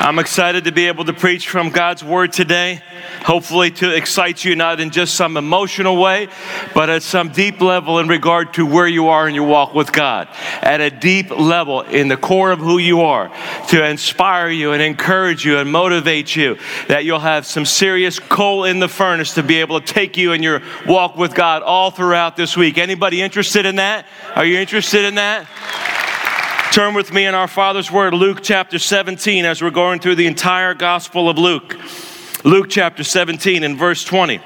I'm excited to be able to preach from God's Word today. Hopefully, to excite you not in just some emotional way, but at some deep level in regard to where you are in your walk with God. At a deep level in the core of who you are, to inspire you and encourage you and motivate you, that you'll have some serious coal in the furnace to be able to take you in your walk with God all throughout this week. Anybody interested in that? Are you interested in that? Turn with me in our Father's Word, Luke chapter 17, as we're going through the entire Gospel of Luke. Luke chapter 17 and verse 20.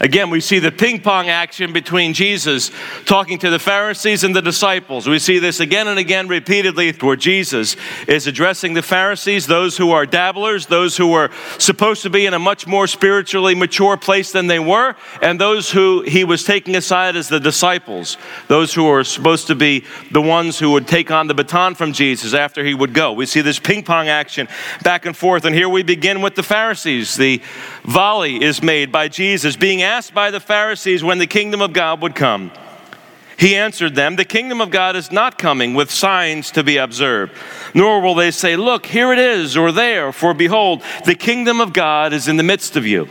Again, we see the ping pong action between Jesus talking to the Pharisees and the disciples. We see this again and again repeatedly where Jesus is addressing the Pharisees, those who are dabblers, those who are supposed to be in a much more spiritually mature place than they were, and those who he was taking aside as the disciples, those who are supposed to be the ones who would take on the baton from Jesus after he would go. We see this ping pong action back and forth, and here we begin with the Pharisees. The volley is made by Jesus being asked by the Pharisees when the kingdom of God would come. He answered them, The kingdom of God is not coming with signs to be observed, nor will they say, Look, here it is, or there, for behold, the kingdom of God is in the midst of you.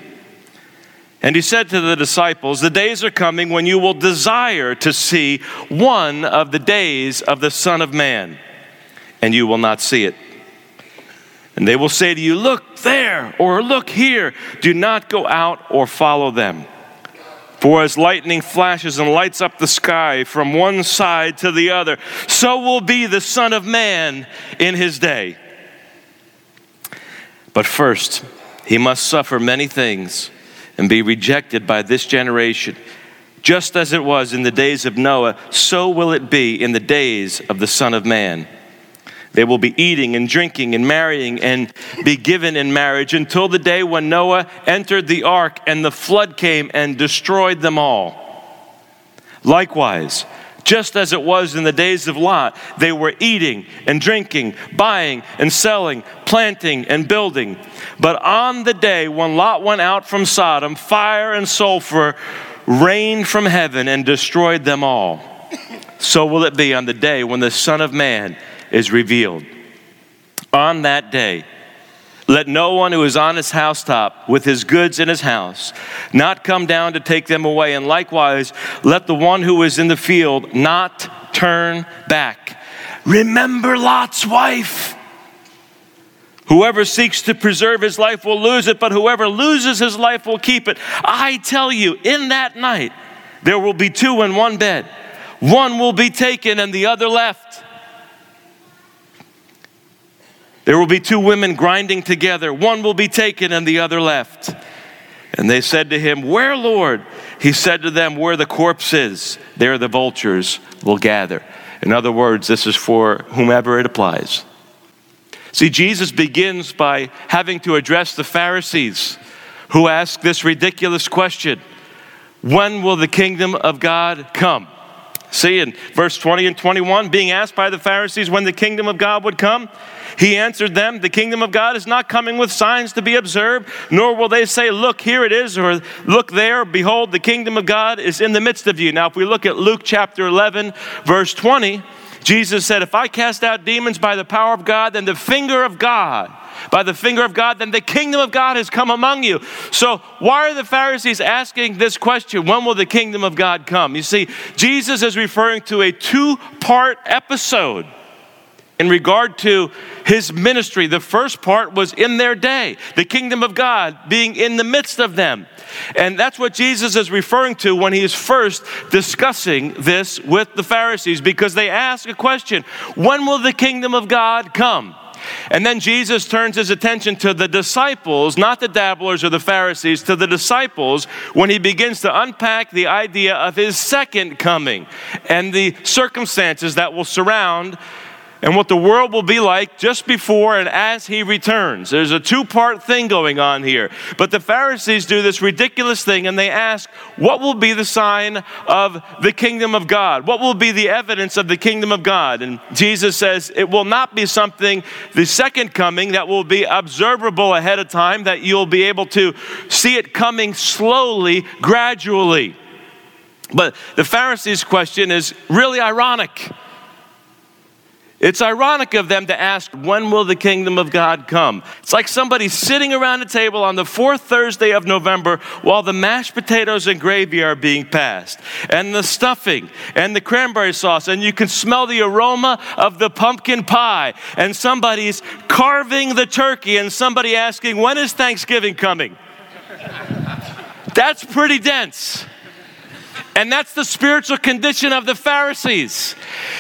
And he said to the disciples, The days are coming when you will desire to see one of the days of the Son of Man, and you will not see it. And they will say to you, Look there, or look here. Do not go out or follow them. For as lightning flashes and lights up the sky from one side to the other, so will be the Son of Man in his day. But first, he must suffer many things and be rejected by this generation. Just as it was in the days of Noah, so will it be in the days of the Son of Man. They will be eating and drinking and marrying and be given in marriage until the day when Noah entered the ark and the flood came and destroyed them all. Likewise, just as it was in the days of Lot, they were eating and drinking, buying and selling, planting and building. But on the day when Lot went out from Sodom, fire and sulfur rained from heaven and destroyed them all. So will it be on the day when the Son of Man is revealed. On that day, let no one who is on his housetop with his goods in his house not come down to take them away. And likewise, let the one who is in the field not turn back. Remember Lot's wife. Whoever seeks to preserve his life will lose it, but whoever loses his life will keep it. I tell you, in that night, there will be two in one bed. One will be taken and the other left. There will be two women grinding together. One will be taken and the other left. And they said to him, Where, Lord? He said to them, Where the corpse is, there the vultures will gather. In other words, this is for whomever it applies. See, Jesus begins by having to address the Pharisees who ask this ridiculous question When will the kingdom of God come? See, in verse 20 and 21, being asked by the Pharisees when the kingdom of God would come, he answered them, The kingdom of God is not coming with signs to be observed, nor will they say, Look, here it is, or look there, behold, the kingdom of God is in the midst of you. Now, if we look at Luke chapter 11, verse 20, Jesus said, If I cast out demons by the power of God, then the finger of God, by the finger of God, then the kingdom of God has come among you. So, why are the Pharisees asking this question? When will the kingdom of God come? You see, Jesus is referring to a two part episode in regard to his ministry. The first part was in their day, the kingdom of God being in the midst of them. And that's what Jesus is referring to when he is first discussing this with the Pharisees because they ask a question When will the kingdom of God come? And then Jesus turns his attention to the disciples, not the dabblers or the Pharisees, to the disciples when he begins to unpack the idea of his second coming and the circumstances that will surround and what the world will be like just before and as he returns. There's a two part thing going on here. But the Pharisees do this ridiculous thing and they ask, What will be the sign of the kingdom of God? What will be the evidence of the kingdom of God? And Jesus says, It will not be something, the second coming, that will be observable ahead of time, that you'll be able to see it coming slowly, gradually. But the Pharisees' question is really ironic. It's ironic of them to ask, when will the kingdom of God come? It's like somebody sitting around a table on the fourth Thursday of November while the mashed potatoes and gravy are being passed, and the stuffing, and the cranberry sauce, and you can smell the aroma of the pumpkin pie, and somebody's carving the turkey, and somebody asking, when is Thanksgiving coming? That's pretty dense. And that's the spiritual condition of the Pharisees.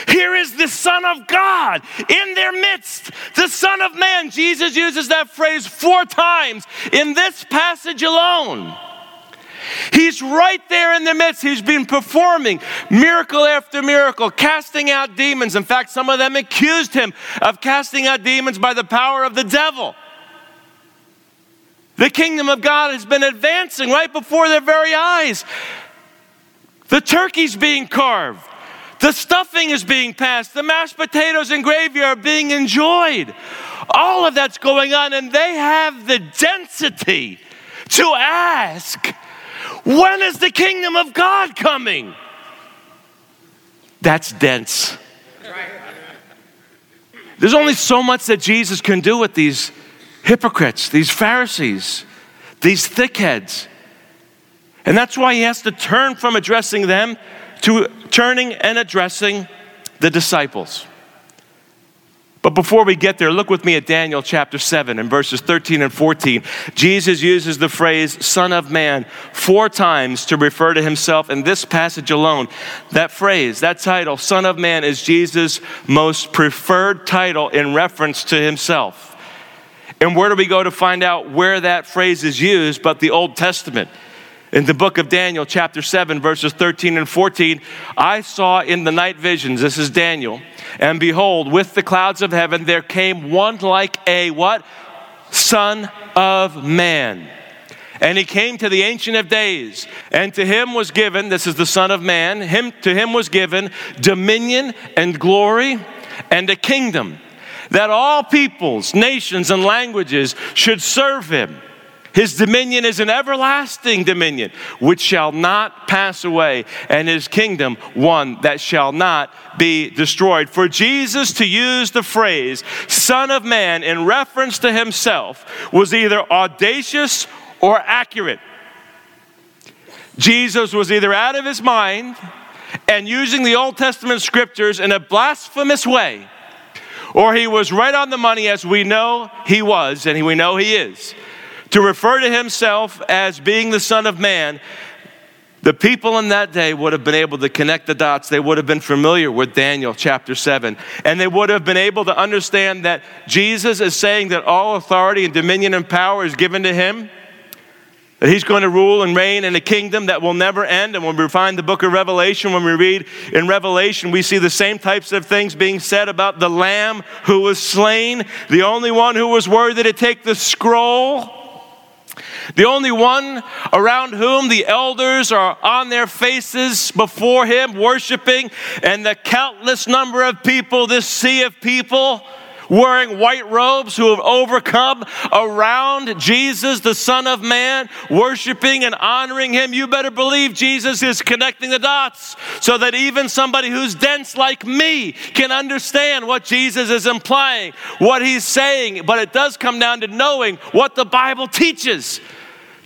Here is the Son of God in their midst, the Son of Man. Jesus uses that phrase four times in this passage alone. He's right there in the midst. He's been performing miracle after miracle, casting out demons. In fact, some of them accused him of casting out demons by the power of the devil. The kingdom of God has been advancing right before their very eyes. The turkey's being carved. The stuffing is being passed. The mashed potatoes and gravy are being enjoyed. All of that's going on, and they have the density to ask, When is the kingdom of God coming? That's dense. There's only so much that Jesus can do with these hypocrites, these Pharisees, these thickheads. And that's why he has to turn from addressing them to turning and addressing the disciples. But before we get there, look with me at Daniel chapter 7 and verses 13 and 14. Jesus uses the phrase Son of Man four times to refer to himself in this passage alone. That phrase, that title, Son of Man, is Jesus' most preferred title in reference to himself. And where do we go to find out where that phrase is used but the Old Testament? In the book of Daniel, chapter 7, verses 13 and 14, I saw in the night visions, this is Daniel, and behold, with the clouds of heaven there came one like a what? Son of man. And he came to the Ancient of Days, and to him was given, this is the Son of Man, him, to him was given dominion and glory and a kingdom, that all peoples, nations, and languages should serve him. His dominion is an everlasting dominion which shall not pass away, and his kingdom one that shall not be destroyed. For Jesus to use the phrase Son of Man in reference to himself was either audacious or accurate. Jesus was either out of his mind and using the Old Testament scriptures in a blasphemous way, or he was right on the money as we know he was and we know he is to refer to himself as being the Son of Man, the people in that day would have been able to connect the dots. They would have been familiar with Daniel chapter 7. And they would have been able to understand that Jesus is saying that all authority and dominion and power is given to him. That he's going to rule and reign in a kingdom that will never end. And when we find the book of Revelation, when we read in Revelation, we see the same types of things being said about the Lamb who was slain, the only one who was worthy to take the scroll the only one around whom the elders are on their faces before him, worshiping, and the countless number of people, this sea of people wearing white robes who have overcome around Jesus, the Son of Man, worshiping and honoring him. You better believe Jesus is connecting the dots so that even somebody who's dense like me can understand what Jesus is implying, what he's saying. But it does come down to knowing what the Bible teaches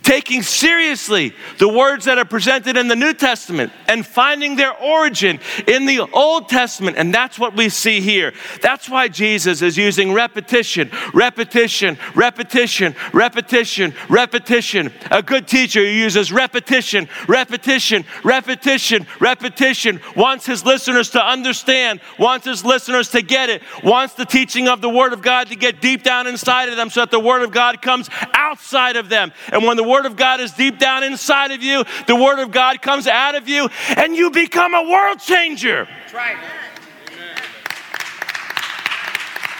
taking seriously the words that are presented in the New Testament and finding their origin in the Old Testament. And that's what we see here. That's why Jesus is using repetition, repetition, repetition, repetition, repetition. A good teacher uses repetition, repetition, repetition, repetition, wants his listeners to understand, wants his listeners to get it, wants the teaching of the Word of God to get deep down inside of them so that the Word of God comes outside of them. And when the Word of God is deep down inside of you, the Word of God comes out of you, and you become a world changer. That's right.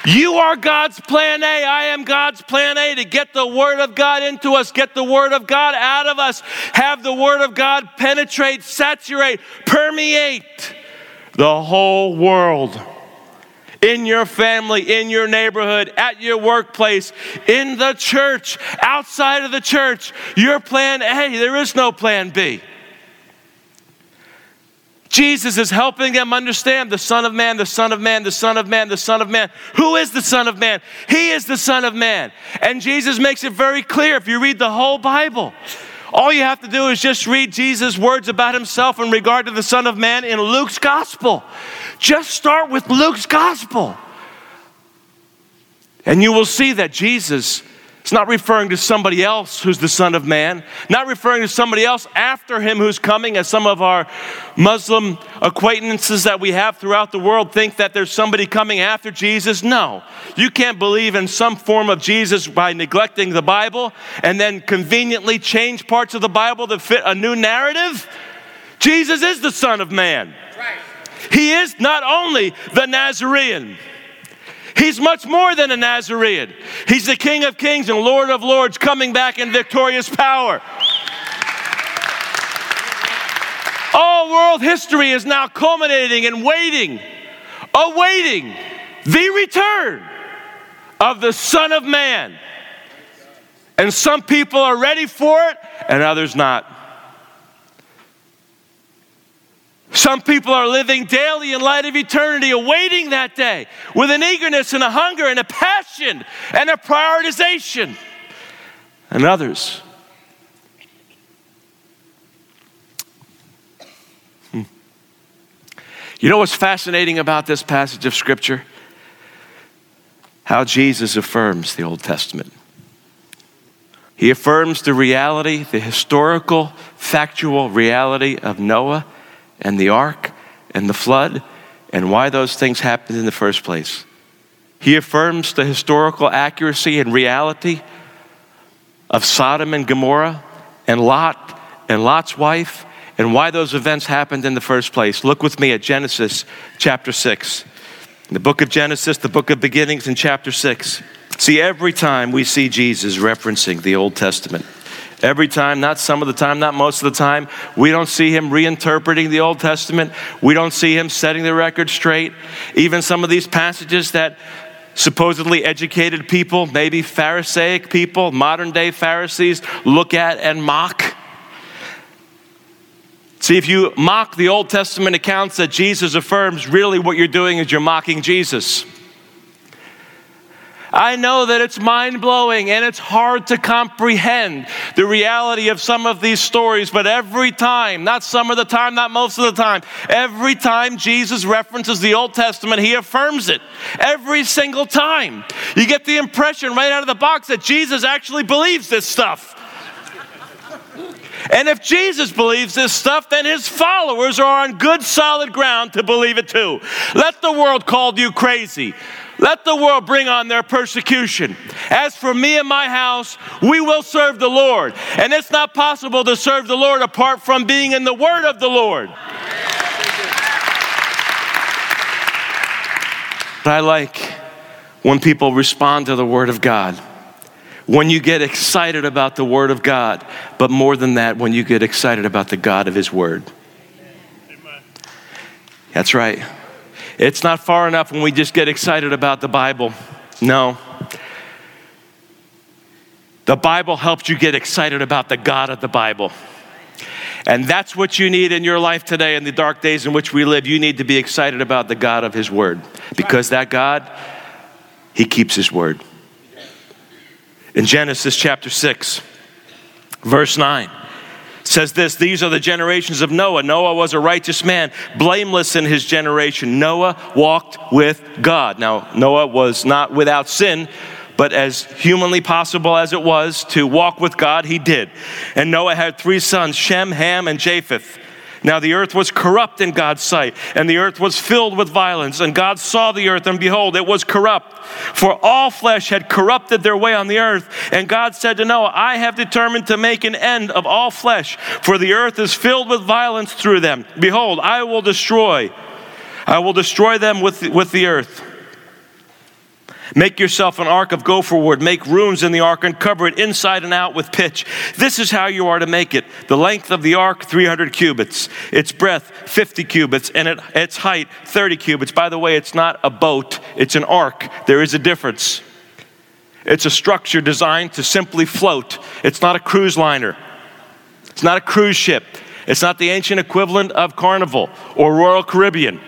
You are God's plan A. I am God's plan A to get the Word of God into us, get the Word of God out of us, have the Word of God penetrate, saturate, permeate the whole world. In your family, in your neighborhood, at your workplace, in the church, outside of the church. Your plan A, there is no plan B. Jesus is helping them understand the Son of Man, the Son of Man, the Son of Man, the Son of Man. Who is the Son of Man? He is the Son of Man. And Jesus makes it very clear if you read the whole Bible. All you have to do is just read Jesus' words about himself in regard to the Son of Man in Luke's gospel. Just start with Luke's gospel. And you will see that Jesus it's not referring to somebody else who's the Son of Man, not referring to somebody else after him who's coming, as some of our Muslim acquaintances that we have throughout the world think that there's somebody coming after Jesus. No, you can't believe in some form of Jesus by neglecting the Bible and then conveniently change parts of the Bible to fit a new narrative. Jesus is the Son of Man. He is not only the Nazarene. He's much more than a Nazarene. He's the King of Kings and Lord of Lords coming back in victorious power. All world history is now culminating and waiting, awaiting the return of the Son of Man. And some people are ready for it and others not. Some people are living daily in light of eternity, awaiting that day with an eagerness and a hunger and a passion and a prioritization. And others, hmm. you know what's fascinating about this passage of Scripture? How Jesus affirms the Old Testament. He affirms the reality, the historical, factual reality of Noah and the ark and the flood and why those things happened in the first place. He affirms the historical accuracy and reality of Sodom and Gomorrah and Lot and Lot's wife and why those events happened in the first place. Look with me at Genesis chapter 6. The book of Genesis, the book of beginnings in chapter 6. See, every time we see Jesus referencing the Old Testament, Every time, not some of the time, not most of the time. We don't see him reinterpreting the Old Testament. We don't see him setting the record straight. Even some of these passages that supposedly educated people, maybe Pharisaic people, modern day Pharisees, look at and mock. See, if you mock the Old Testament accounts that Jesus affirms, really what you're doing is you're mocking Jesus. I know that it's mind blowing and it's hard to comprehend the reality of some of these stories, but every time, not some of the time, not most of the time, every time Jesus references the Old Testament, he affirms it. Every single time. You get the impression right out of the box that Jesus actually believes this stuff. And if Jesus believes this stuff, then his followers are on good, solid ground to believe it too. Let the world call you crazy. Let the world bring on their persecution. As for me and my house, we will serve the Lord. And it's not possible to serve the Lord apart from being in the word of the Lord. But I like when people respond to the word of God. When you get excited about the word of God, but more than that, when you get excited about the God of his word. That's right. It's not far enough when we just get excited about the Bible. No. The Bible helps you get excited about the God of the Bible. And that's what you need in your life today in the dark days in which we live. You need to be excited about the God of His Word because that God, He keeps His Word. In Genesis chapter 6, verse 9, says this These are the generations of Noah. Noah was a righteous man, blameless in his generation. Noah walked with God. Now, Noah was not without sin, but as humanly possible as it was to walk with God, he did. And Noah had three sons Shem, Ham, and Japheth. Now the earth was corrupt in God's sight, and the earth was filled with violence. And God saw the earth, and behold, it was corrupt, for all flesh had corrupted their way on the earth. And God said to Noah, I have determined to make an end of all flesh, for the earth is filled with violence through them. Behold, I will destroy, I will destroy them with, with the earth. Make yourself an ark of gopher wood. Make rooms in the ark and cover it inside and out with pitch. This is how you are to make it. The length of the ark, 300 cubits. Its breadth, 50 cubits. And it, its height, 30 cubits. By the way, it's not a boat, it's an ark. There is a difference. It's a structure designed to simply float. It's not a cruise liner, it's not a cruise ship. It's not the ancient equivalent of Carnival or Royal Caribbean.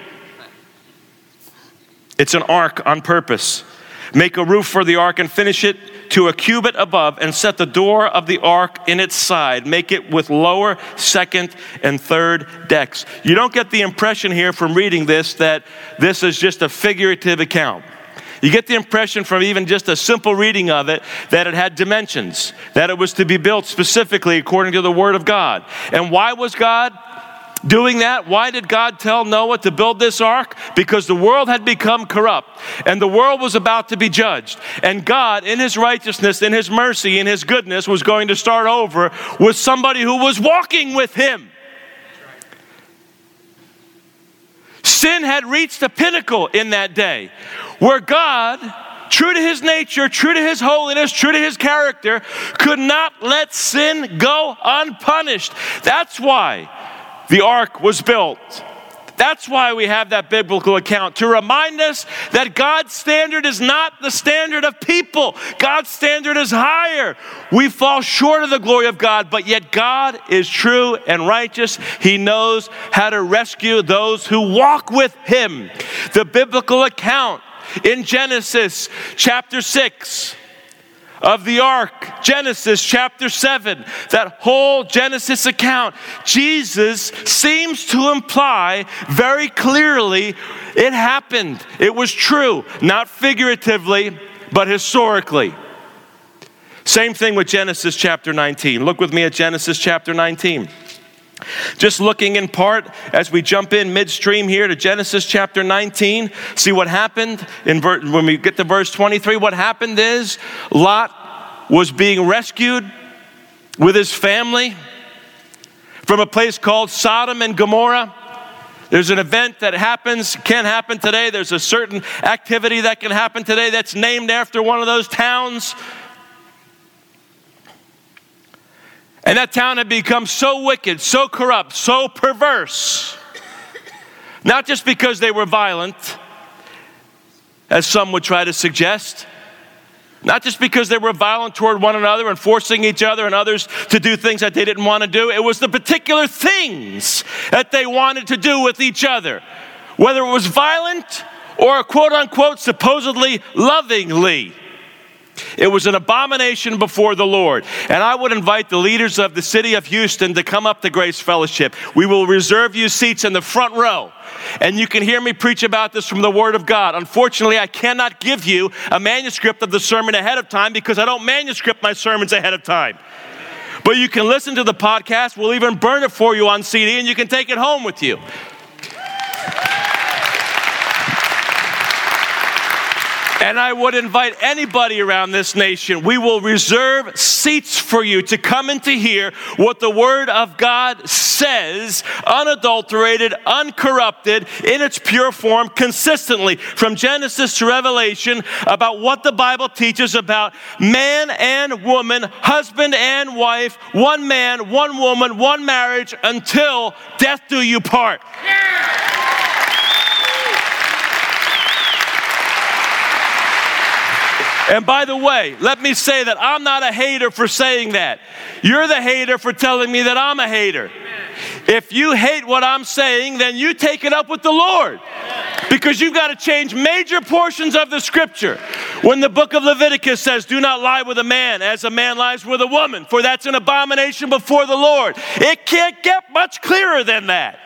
It's an ark on purpose. Make a roof for the ark and finish it to a cubit above, and set the door of the ark in its side. Make it with lower, second, and third decks. You don't get the impression here from reading this that this is just a figurative account. You get the impression from even just a simple reading of it that it had dimensions, that it was to be built specifically according to the Word of God. And why was God doing that? Why did God tell Noah to build this ark? Because the world had become corrupt and the world was about to be judged. And God, in His righteousness, in His mercy, in His goodness, was going to start over with somebody who was walking with Him. Sin had reached a pinnacle in that day where God, true to his nature, true to his holiness, true to his character, could not let sin go unpunished. That's why the ark was built. That's why we have that biblical account to remind us that God's standard is not the standard of people. God's standard is higher. We fall short of the glory of God, but yet God is true and righteous. He knows how to rescue those who walk with Him. The biblical account in Genesis chapter 6 of the ark, Genesis chapter 7, that whole Genesis account, Jesus seems to imply very clearly it happened. It was true, not figuratively, but historically. Same thing with Genesis chapter 19. Look with me at Genesis chapter 19. Just looking in part as we jump in midstream here to Genesis chapter 19, see what happened in ver- when we get to verse 23. What happened is Lot was being rescued with his family from a place called Sodom and Gomorrah. There's an event that happens, can happen today. There's a certain activity that can happen today that's named after one of those towns. And that town had become so wicked, so corrupt, so perverse. Not just because they were violent, as some would try to suggest, not just because they were violent toward one another and forcing each other and others to do things that they didn't want to do. It was the particular things that they wanted to do with each other, whether it was violent or quote unquote supposedly lovingly. It was an abomination before the Lord. And I would invite the leaders of the city of Houston to come up to Grace Fellowship. We will reserve you seats in the front row. And you can hear me preach about this from the Word of God. Unfortunately, I cannot give you a manuscript of the sermon ahead of time because I don't manuscript my sermons ahead of time. But you can listen to the podcast. We'll even burn it for you on CD and you can take it home with you. And I would invite anybody around this nation, we will reserve seats for you to come and to hear what the Word of God says, unadulterated, uncorrupted, in its pure form, consistently from Genesis to Revelation about what the Bible teaches about man and woman, husband and wife, one man, one woman, one marriage until death do you part. Yeah. And by the way, let me say that I'm not a hater for saying that. You're the hater for telling me that I'm a hater. If you hate what I'm saying, then you take it up with the Lord. Because you've got to change major portions of the scripture. When the book of Leviticus says, Do not lie with a man as a man lies with a woman, for that's an abomination before the Lord. It can't get much clearer than that.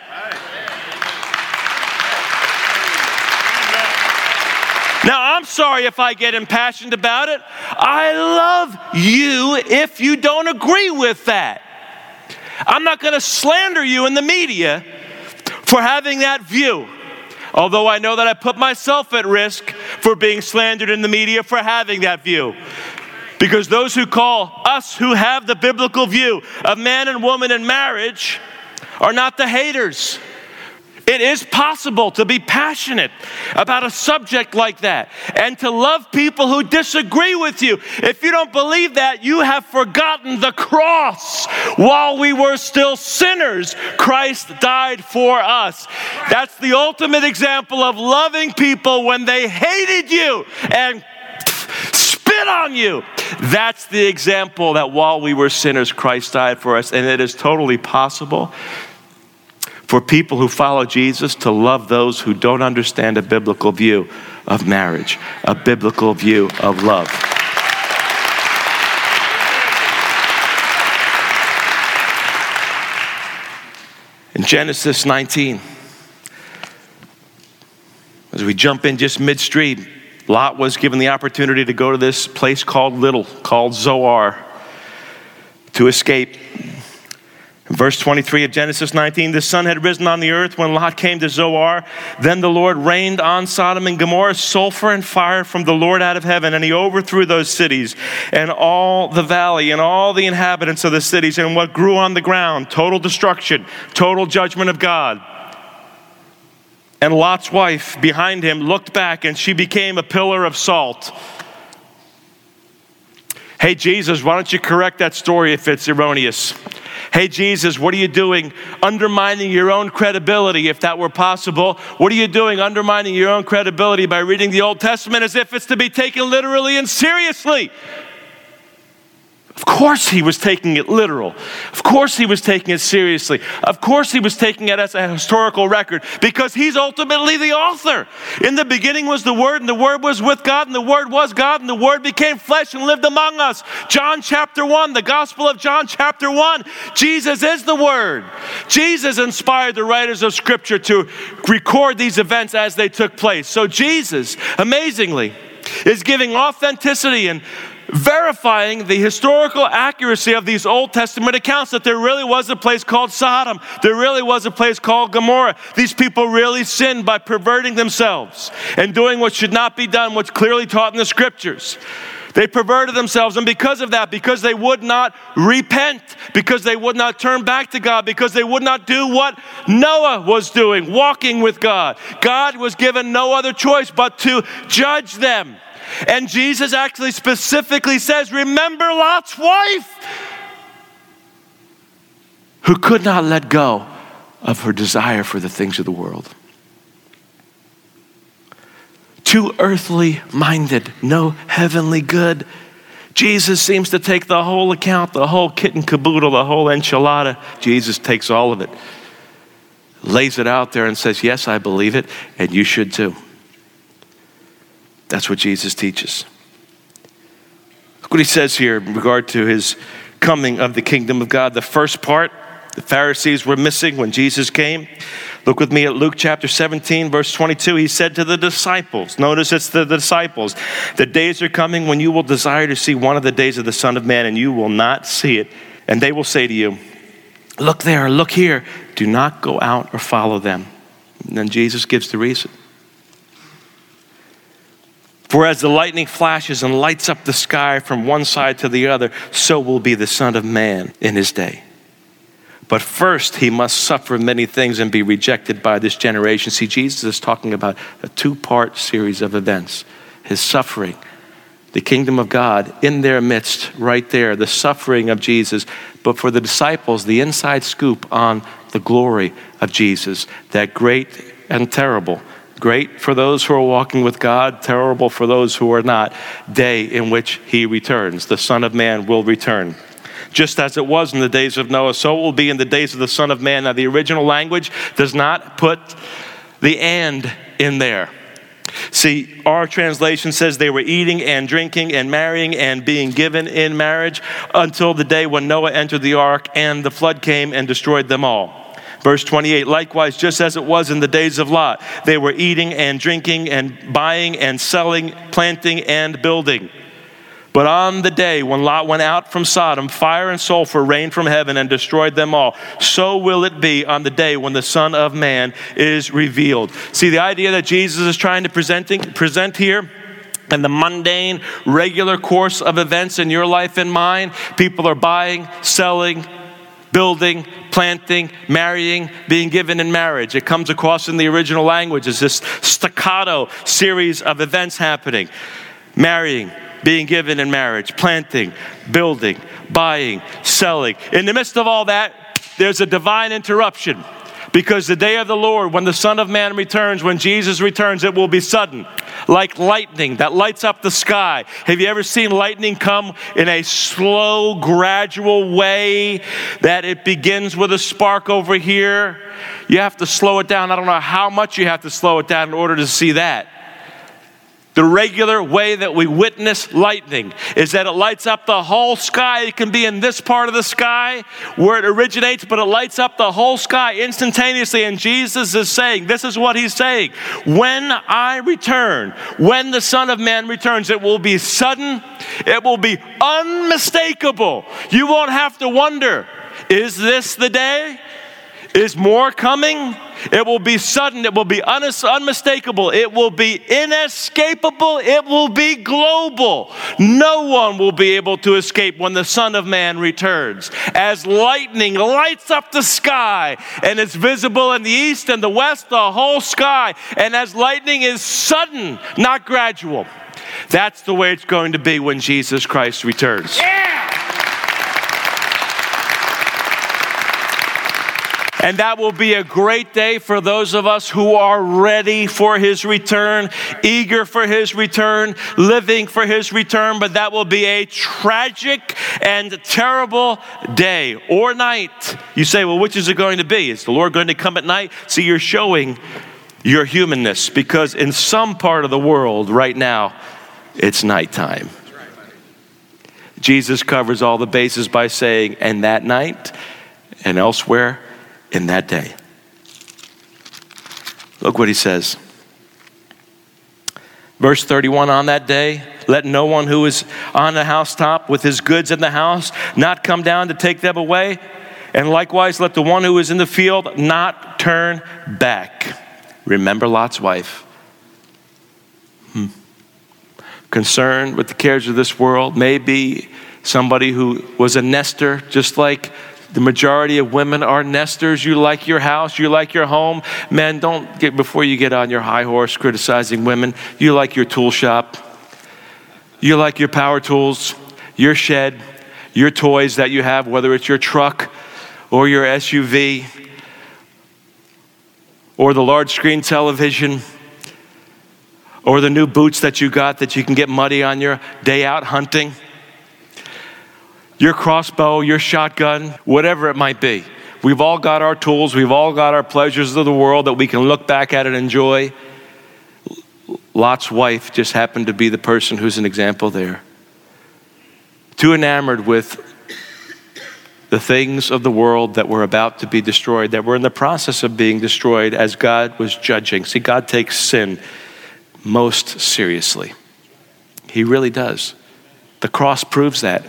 Now, I'm sorry if I get impassioned about it. I love you if you don't agree with that. I'm not going to slander you in the media for having that view. Although I know that I put myself at risk for being slandered in the media for having that view. Because those who call us who have the biblical view of man and woman in marriage are not the haters. It is possible to be passionate about a subject like that and to love people who disagree with you. If you don't believe that, you have forgotten the cross. While we were still sinners, Christ died for us. That's the ultimate example of loving people when they hated you and spit on you. That's the example that while we were sinners, Christ died for us. And it is totally possible for people who follow Jesus to love those who don't understand a biblical view of marriage, a biblical view of love. In Genesis 19, as we jump in just midstream, Lot was given the opportunity to go to this place called Little, called Zoar, to escape Verse 23 of Genesis 19 the sun had risen on the earth when Lot came to Zoar. Then the Lord rained on Sodom and Gomorrah sulfur and fire from the Lord out of heaven, and he overthrew those cities and all the valley and all the inhabitants of the cities and what grew on the ground. Total destruction, total judgment of God. And Lot's wife behind him looked back and she became a pillar of salt. Hey, Jesus, why don't you correct that story if it's erroneous? Hey, Jesus, what are you doing undermining your own credibility if that were possible? What are you doing undermining your own credibility by reading the Old Testament as if it's to be taken literally and seriously? Of course, he was taking it literal. Of course, he was taking it seriously. Of course, he was taking it as a historical record because he's ultimately the author. In the beginning was the Word, and the Word was with God, and the Word was God, and the Word became flesh and lived among us. John chapter 1, the Gospel of John chapter 1. Jesus is the Word. Jesus inspired the writers of Scripture to record these events as they took place. So, Jesus, amazingly, is giving authenticity and verifying the historical accuracy of these Old Testament accounts that there really was a place called Sodom, there really was a place called Gomorrah. These people really sinned by perverting themselves and doing what should not be done, what's clearly taught in the scriptures. They perverted themselves, and because of that, because they would not repent, because they would not turn back to God, because they would not do what Noah was doing, walking with God, God was given no other choice but to judge them. And Jesus actually specifically says, Remember Lot's wife, who could not let go of her desire for the things of the world. Too earthly minded, no heavenly good. Jesus seems to take the whole account, the whole kit and caboodle, the whole enchilada. Jesus takes all of it, lays it out there, and says, Yes, I believe it, and you should too. That's what Jesus teaches. Look what he says here in regard to his coming of the kingdom of God. The first part, the Pharisees were missing when Jesus came. Look with me at Luke chapter 17, verse 22. He said to the disciples, notice it's the disciples, the days are coming when you will desire to see one of the days of the Son of Man, and you will not see it. And they will say to you, Look there, look here. Do not go out or follow them. And then Jesus gives the reason. For as the lightning flashes and lights up the sky from one side to the other, so will be the Son of Man in his day. But first, he must suffer many things and be rejected by this generation. See, Jesus is talking about a two part series of events his suffering, the kingdom of God in their midst, right there, the suffering of Jesus. But for the disciples, the inside scoop on the glory of Jesus, that great and terrible Great for those who are walking with God, terrible for those who are not. Day in which he returns. The Son of Man will return. Just as it was in the days of Noah, so it will be in the days of the Son of Man. Now, the original language does not put the and in there. See, our translation says they were eating and drinking and marrying and being given in marriage until the day when Noah entered the ark and the flood came and destroyed them all. Verse 28 Likewise, just as it was in the days of Lot, they were eating and drinking and buying and selling, planting and building. But on the day when Lot went out from Sodom, fire and sulfur rained from heaven and destroyed them all. So will it be on the day when the Son of Man is revealed. See, the idea that Jesus is trying to presenting, present here and the mundane, regular course of events in your life and mine, people are buying, selling, building, planting, marrying, being given in marriage. It comes across in the original language as this staccato series of events happening marrying, being given in marriage, planting, building, buying, selling. In the midst of all that, there's a divine interruption. Because the day of the Lord, when the Son of Man returns, when Jesus returns, it will be sudden, like lightning that lights up the sky. Have you ever seen lightning come in a slow, gradual way that it begins with a spark over here? You have to slow it down. I don't know how much you have to slow it down in order to see that. The regular way that we witness lightning is that it lights up the whole sky. It can be in this part of the sky where it originates, but it lights up the whole sky instantaneously. And Jesus is saying, This is what he's saying. When I return, when the Son of Man returns, it will be sudden, it will be unmistakable. You won't have to wonder, Is this the day? Is more coming? It will be sudden. It will be unmistakable. It will be inescapable. It will be global. No one will be able to escape when the Son of Man returns. As lightning lights up the sky and it's visible in the east and the west, the whole sky. And as lightning is sudden, not gradual. That's the way it's going to be when Jesus Christ returns. Yeah! And that will be a great day for those of us who are ready for his return, eager for his return, living for his return. But that will be a tragic and terrible day or night. You say, well, which is it going to be? Is the Lord going to come at night? See, you're showing your humanness because in some part of the world right now, it's nighttime. Jesus covers all the bases by saying, and that night and elsewhere, in that day. Look what he says. Verse 31 On that day, let no one who is on the housetop with his goods in the house not come down to take them away. And likewise, let the one who is in the field not turn back. Remember Lot's wife. Hmm. Concerned with the cares of this world, maybe somebody who was a nester, just like the majority of women are nesters. You like your house, you like your home. Men, don't get before you get on your high horse criticizing women. You like your tool shop. You like your power tools, your shed, your toys that you have, whether it's your truck or your SUV or the large screen television or the new boots that you got that you can get muddy on your day out hunting your crossbow, your shotgun, whatever it might be. We've all got our tools, we've all got our pleasures of the world that we can look back at and enjoy. Lot's wife just happened to be the person who's an example there. Too enamored with the things of the world that were about to be destroyed, that were in the process of being destroyed as God was judging. See, God takes sin most seriously. He really does. The cross proves that.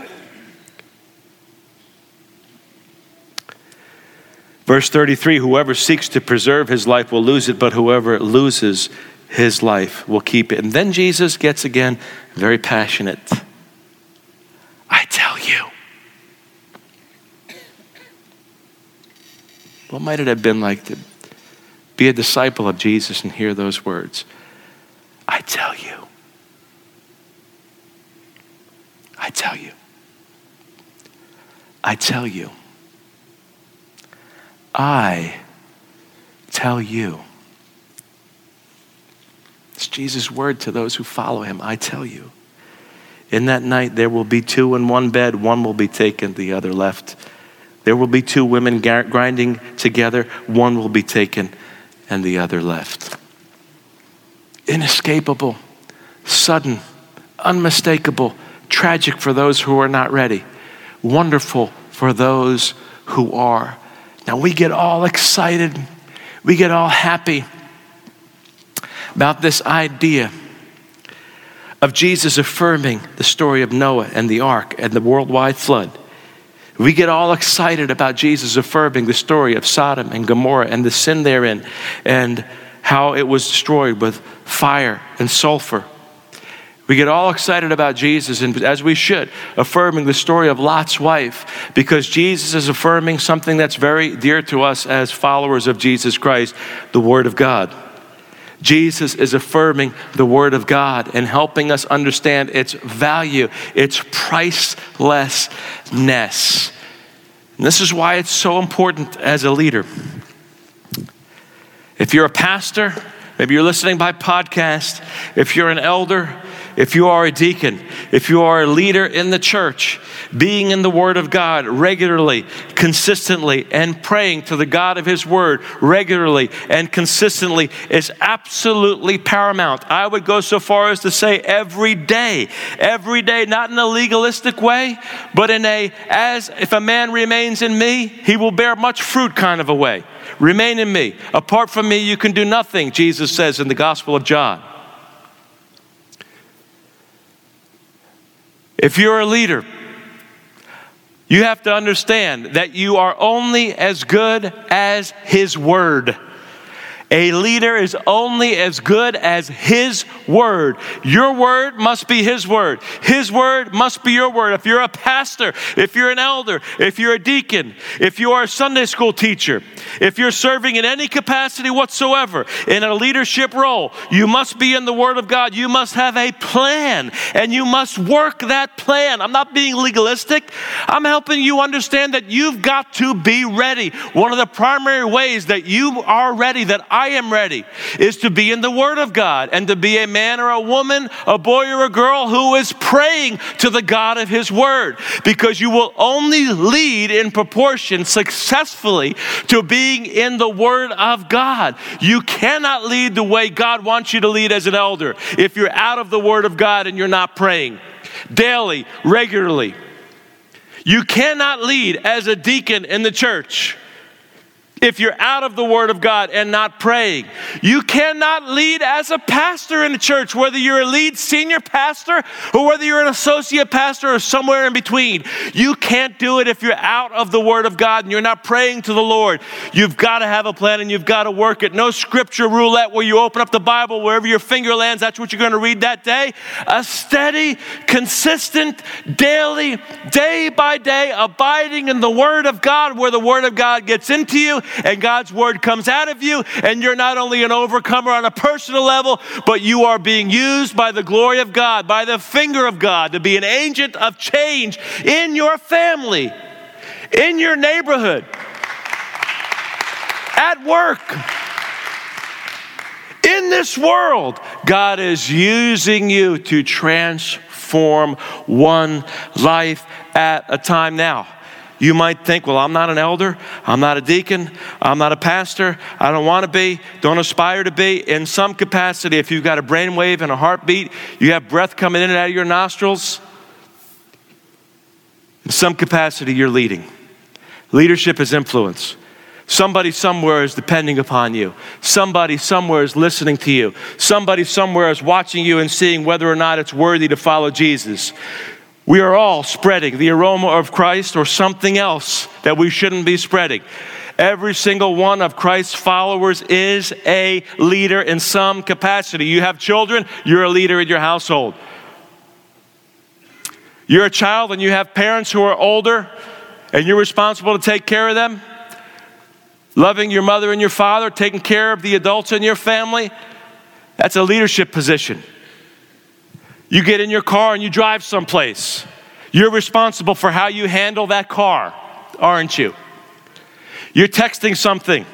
Verse 33 Whoever seeks to preserve his life will lose it, but whoever loses his life will keep it. And then Jesus gets again very passionate. I tell you. What might it have been like to be a disciple of Jesus and hear those words? I tell you. I tell you. I tell you. I tell you. It's Jesus' word to those who follow him. I tell you. In that night, there will be two in one bed, one will be taken, the other left. There will be two women grinding together, one will be taken, and the other left. Inescapable, sudden, unmistakable, tragic for those who are not ready, wonderful for those who are. Now we get all excited, we get all happy about this idea of Jesus affirming the story of Noah and the ark and the worldwide flood. We get all excited about Jesus affirming the story of Sodom and Gomorrah and the sin therein and how it was destroyed with fire and sulfur. We get all excited about Jesus, and as we should, affirming the story of Lot's wife, because Jesus is affirming something that's very dear to us as followers of Jesus Christ the Word of God. Jesus is affirming the Word of God and helping us understand its value, its pricelessness. And this is why it's so important as a leader. If you're a pastor, maybe you're listening by podcast, if you're an elder, if you are a deacon, if you are a leader in the church, being in the Word of God regularly, consistently, and praying to the God of His Word regularly and consistently is absolutely paramount. I would go so far as to say every day, every day, not in a legalistic way, but in a, as if a man remains in me, he will bear much fruit kind of a way. Remain in me. Apart from me, you can do nothing, Jesus says in the Gospel of John. If you're a leader, you have to understand that you are only as good as His Word. A leader is only as good as his word. Your word must be his word. His word must be your word. If you're a pastor, if you're an elder, if you're a deacon, if you are a Sunday school teacher, if you're serving in any capacity whatsoever in a leadership role, you must be in the word of God. You must have a plan and you must work that plan. I'm not being legalistic. I'm helping you understand that you've got to be ready. One of the primary ways that you are ready, that I am ready is to be in the Word of God and to be a man or a woman, a boy or a girl who is praying to the God of His Word because you will only lead in proportion successfully to being in the Word of God. You cannot lead the way God wants you to lead as an elder if you're out of the Word of God and you're not praying daily, regularly. You cannot lead as a deacon in the church if you're out of the Word of God and not praying. You cannot lead as a pastor in a church, whether you're a lead senior pastor or whether you're an associate pastor or somewhere in between. You can't do it if you're out of the Word of God and you're not praying to the Lord. You've got to have a plan and you've got to work it. No scripture roulette where you open up the Bible, wherever your finger lands, that's what you're going to read that day. A steady, consistent, daily, day by day, abiding in the Word of God, where the Word of God gets into you and God's word comes out of you, and you're not only an overcomer on a personal level, but you are being used by the glory of God, by the finger of God, to be an agent of change in your family, in your neighborhood, at work. In this world, God is using you to transform one life at a time now. You might think, well, I'm not an elder, I'm not a deacon, I'm not a pastor, I don't want to be, don't aspire to be. In some capacity, if you've got a brainwave and a heartbeat, you have breath coming in and out of your nostrils, in some capacity, you're leading. Leadership is influence. Somebody somewhere is depending upon you. Somebody somewhere is listening to you. Somebody somewhere is watching you and seeing whether or not it's worthy to follow Jesus. We are all spreading the aroma of Christ or something else that we shouldn't be spreading. Every single one of Christ's followers is a leader in some capacity. You have children, you're a leader in your household. You're a child and you have parents who are older and you're responsible to take care of them. Loving your mother and your father, taking care of the adults in your family. That's a leadership position. You get in your car and you drive someplace. You're responsible for how you handle that car, aren't you? You're texting something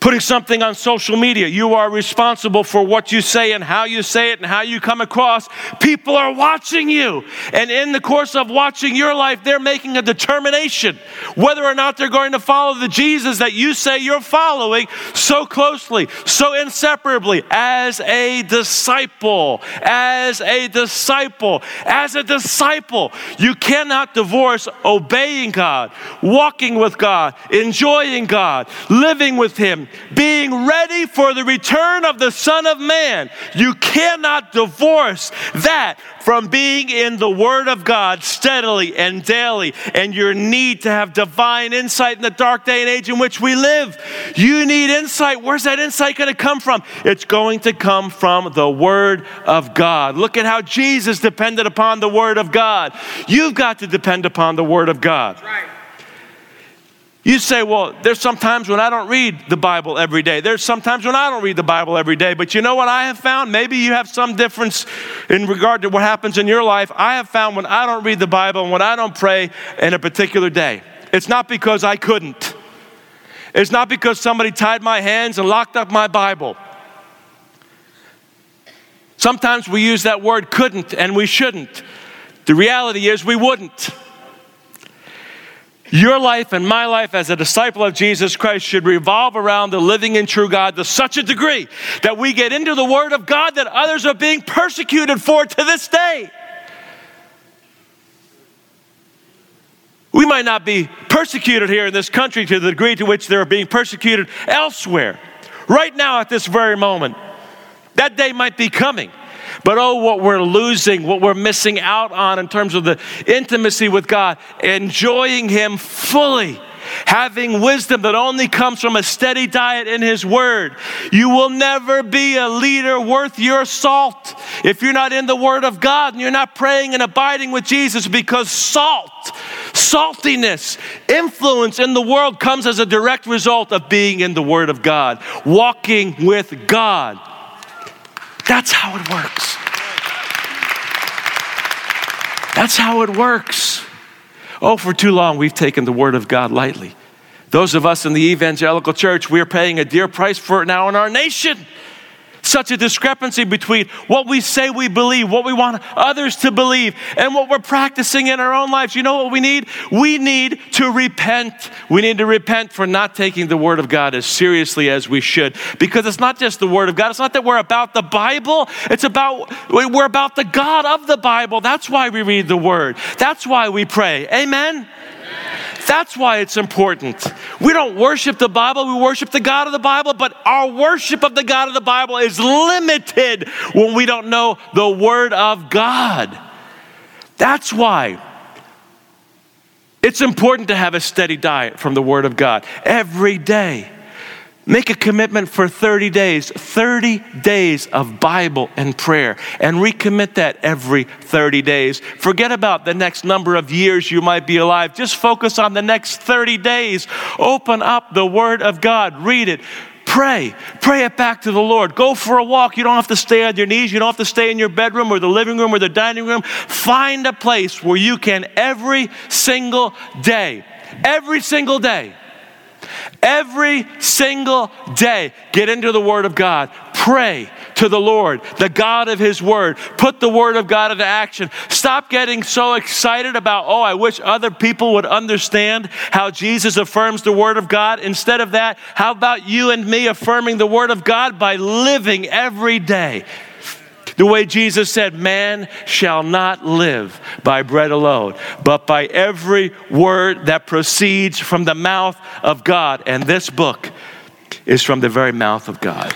putting something on social media. You are responsible for what you say and how you say it and how you come across. People are watching you. And in the course of watching your life, they're making a determination whether or not they're going to follow the Jesus that you say you're following so closely, so inseparably as a disciple. As a disciple. As a disciple, you cannot divorce obeying God, walking with God, enjoying God, living with Him being ready for the return of the Son of Man. You cannot divorce that from being in the Word of God steadily and daily, and your need to have divine insight in the dark day and age in which we live. You need insight. Where's that insight going to come from? It's going to come from the Word of God. Look at how Jesus depended upon the Word of God. You've got to depend upon the Word of God. Right. You say, well, there's sometimes when I don't read the Bible every day. There's sometimes when I don't read the Bible every day. But you know what I have found? Maybe you have some difference in regard to what happens in your life. I have found when I don't read the Bible and when I don't pray in a particular day, it's not because I couldn't. It's not because somebody tied my hands and locked up my Bible. Sometimes we use that word couldn't and we shouldn't. The reality is we wouldn't. Your life and my life as a disciple of Jesus Christ should revolve around the living and true God to such a degree that we get into the Word of God that others are being persecuted for to this day. We might not be persecuted here in this country to the degree to which they're being persecuted elsewhere. Right now, at this very moment, that day might be coming. But oh, what we're losing, what we're missing out on in terms of the intimacy with God, enjoying Him fully having wisdom that only comes from a steady diet in His Word. You will never be a leader worth your salt if you're not in the Word of God and you're not praying and abiding with Jesus because salt, saltiness, influence in the world comes as a direct result of being in the Word of God, walking with God. That's how it works. That's how it works. Oh, for too long we've taken the Word of God lightly. Those of us in the evangelical church, we're paying a dear price for it now in our nation such a discrepancy between what we say we believe, what we want others to believe, and what we're practicing in our own lives. You know what we need? We need to repent. We need to repent for not taking the Word of God as seriously as we should. Because it's not just the Word of God, it's not that we're about the Bible, it's about, we're about the God of the Bible. That's why we read the Word, that's why we pray. Amen? That's why it's important. We don't worship the Bible, we worship the God of the Bible, but our worship of the God of the Bible is limited when we don't know the Word of God. That's why it's important to have a steady diet from the Word of God every day. Make a commitment for 30 days, 30 days of Bible and prayer, and recommit that every 30 days. Forget about the next number of years you might be alive. Just focus on the next 30 days. Open up the Word of God, read it. Pray. Pray it back to the Lord. Go for a walk. You don't have to stay on your knees. You don't have to stay in your bedroom or the living room or the dining room. Find a place where you can every single day, every single day, Every single day, get into the Word of God. Pray to the Lord, the God of His Word. Put the Word of God into action. Stop getting so excited about, oh, I wish other people would understand how Jesus affirms the Word of God. Instead of that, how about you and me affirming the Word of God by living every day? The way Jesus said, Man shall not live by bread alone, but by every word that proceeds from the mouth of God. And this book is from the very mouth of God.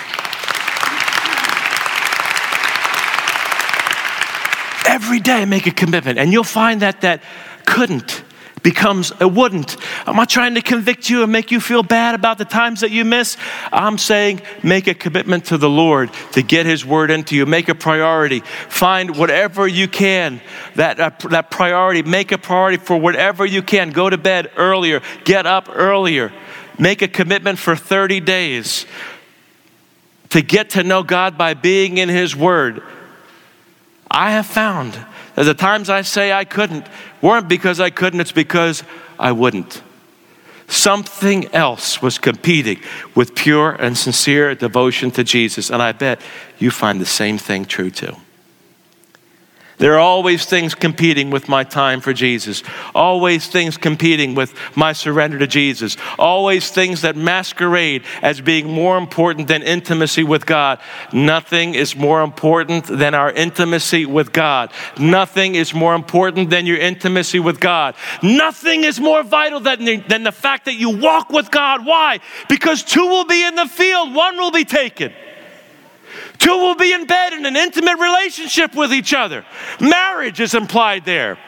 Every day, make a commitment, and you'll find that that couldn't becomes a wouldn't. I'm not trying to convict you and make you feel bad about the times that you miss. I'm saying make a commitment to the Lord to get His word into you. Make a priority. Find whatever you can, that, uh, that priority. Make a priority for whatever you can. Go to bed earlier, get up earlier. Make a commitment for 30 days to get to know God by being in His Word. I have found that the times I say I couldn't weren't because I couldn't, it's because I wouldn't. Something else was competing with pure and sincere devotion to Jesus. And I bet you find the same thing true too. There are always things competing with my time for Jesus. Always things competing with my surrender to Jesus. Always things that masquerade as being more important than intimacy with God. Nothing is more important than our intimacy with God. Nothing is more important than your intimacy with God. Nothing is more vital than the, than the fact that you walk with God. Why? Because two will be in the field, one will be taken. Two will be in bed in an intimate relationship with each other. Marriage is implied there.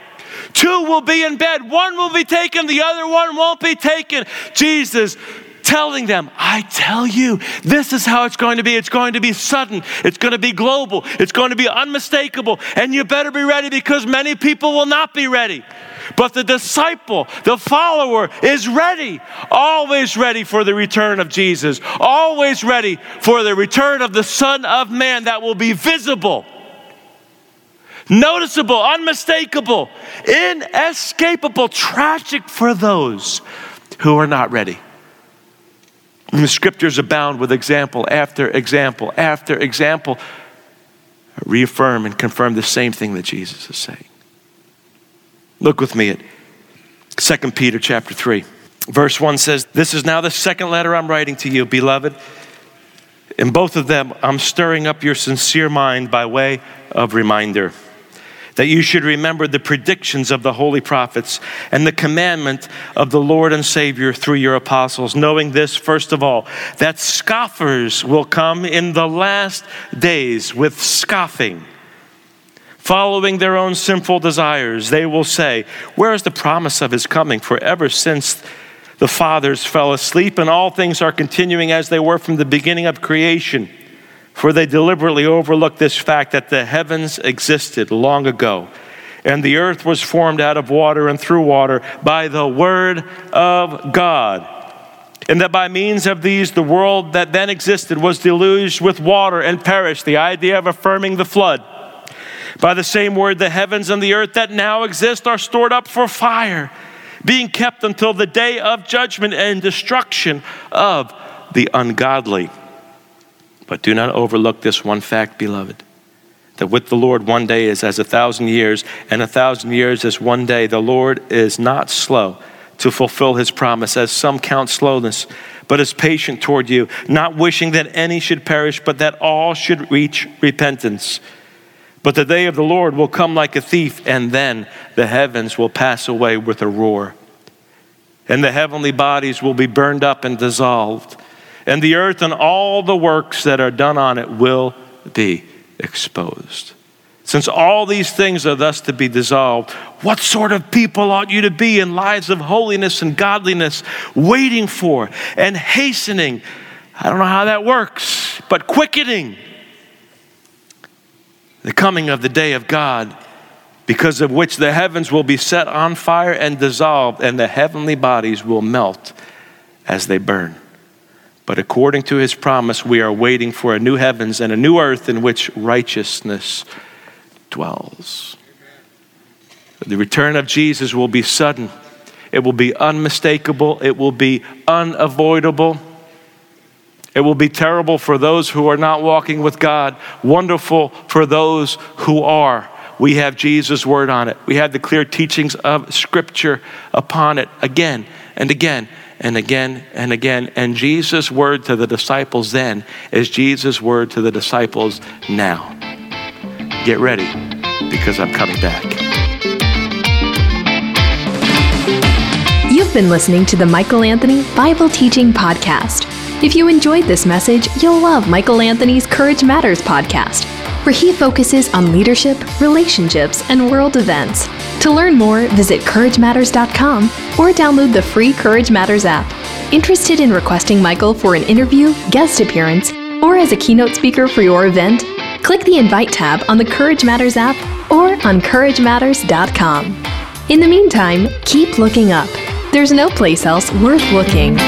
Two will be in bed, one will be taken, the other one won't be taken. Jesus telling them, I tell you, this is how it's going to be. It's going to be sudden, it's going to be global, it's going to be unmistakable, and you better be ready because many people will not be ready. But the disciple, the follower, is ready, always ready for the return of Jesus, always ready for the return of the Son of Man that will be visible, noticeable, unmistakable, inescapable, tragic for those who are not ready. And the scriptures abound with example after example after example, reaffirm and confirm the same thing that Jesus is saying. Look with me at 2 Peter chapter 3. Verse 1 says, This is now the second letter I'm writing to you, beloved. In both of them, I'm stirring up your sincere mind by way of reminder that you should remember the predictions of the holy prophets and the commandment of the Lord and Savior through your apostles, knowing this, first of all, that scoffers will come in the last days with scoffing following their own sinful desires, they will say, Where is the promise of his coming? For ever since the fathers fell asleep, and all things are continuing as they were from the beginning of creation. For they deliberately overlook this fact that the heavens existed long ago, and the earth was formed out of water and through water by the word of God. And that by means of these, the world that then existed was deluged with water and perished. The idea of affirming the flood. By the same word, the heavens and the earth that now exist are stored up for fire, being kept until the day of judgment and destruction of the ungodly. But do not overlook this one fact, beloved that with the Lord one day is as a thousand years, and a thousand years as one day. The Lord is not slow to fulfill his promise, as some count slowness, but is patient toward you, not wishing that any should perish, but that all should reach repentance. But the day of the Lord will come like a thief, and then the heavens will pass away with a roar. And the heavenly bodies will be burned up and dissolved. And the earth and all the works that are done on it will be exposed. Since all these things are thus to be dissolved, what sort of people ought you to be in lives of holiness and godliness, waiting for and hastening? I don't know how that works, but quickening the coming of the day of God, because of which the heavens will be set on fire and dissolved, and the heavenly bodies will melt as they burn. But according to his promise, we are waiting for a new heavens and a new earth in which righteousness dwells. The return of Jesus will be sudden, it will be unmistakable, it will be unavoidable. It will be terrible for those who are not walking with God, wonderful for those who are. We have Jesus' word on it. We have the clear teachings of Scripture upon it again and again and again and again. And Jesus' word to the disciples then is Jesus' word to the disciples now. Get ready because I'm coming back. You've been listening to the Michael Anthony Bible Teaching Podcast. If you enjoyed this message, you'll love Michael Anthony's Courage Matters podcast, where he focuses on leadership, relationships, and world events. To learn more, visit CourageMatters.com or download the free Courage Matters app. Interested in requesting Michael for an interview, guest appearance, or as a keynote speaker for your event? Click the Invite tab on the Courage Matters app or on CourageMatters.com. In the meantime, keep looking up. There's no place else worth looking.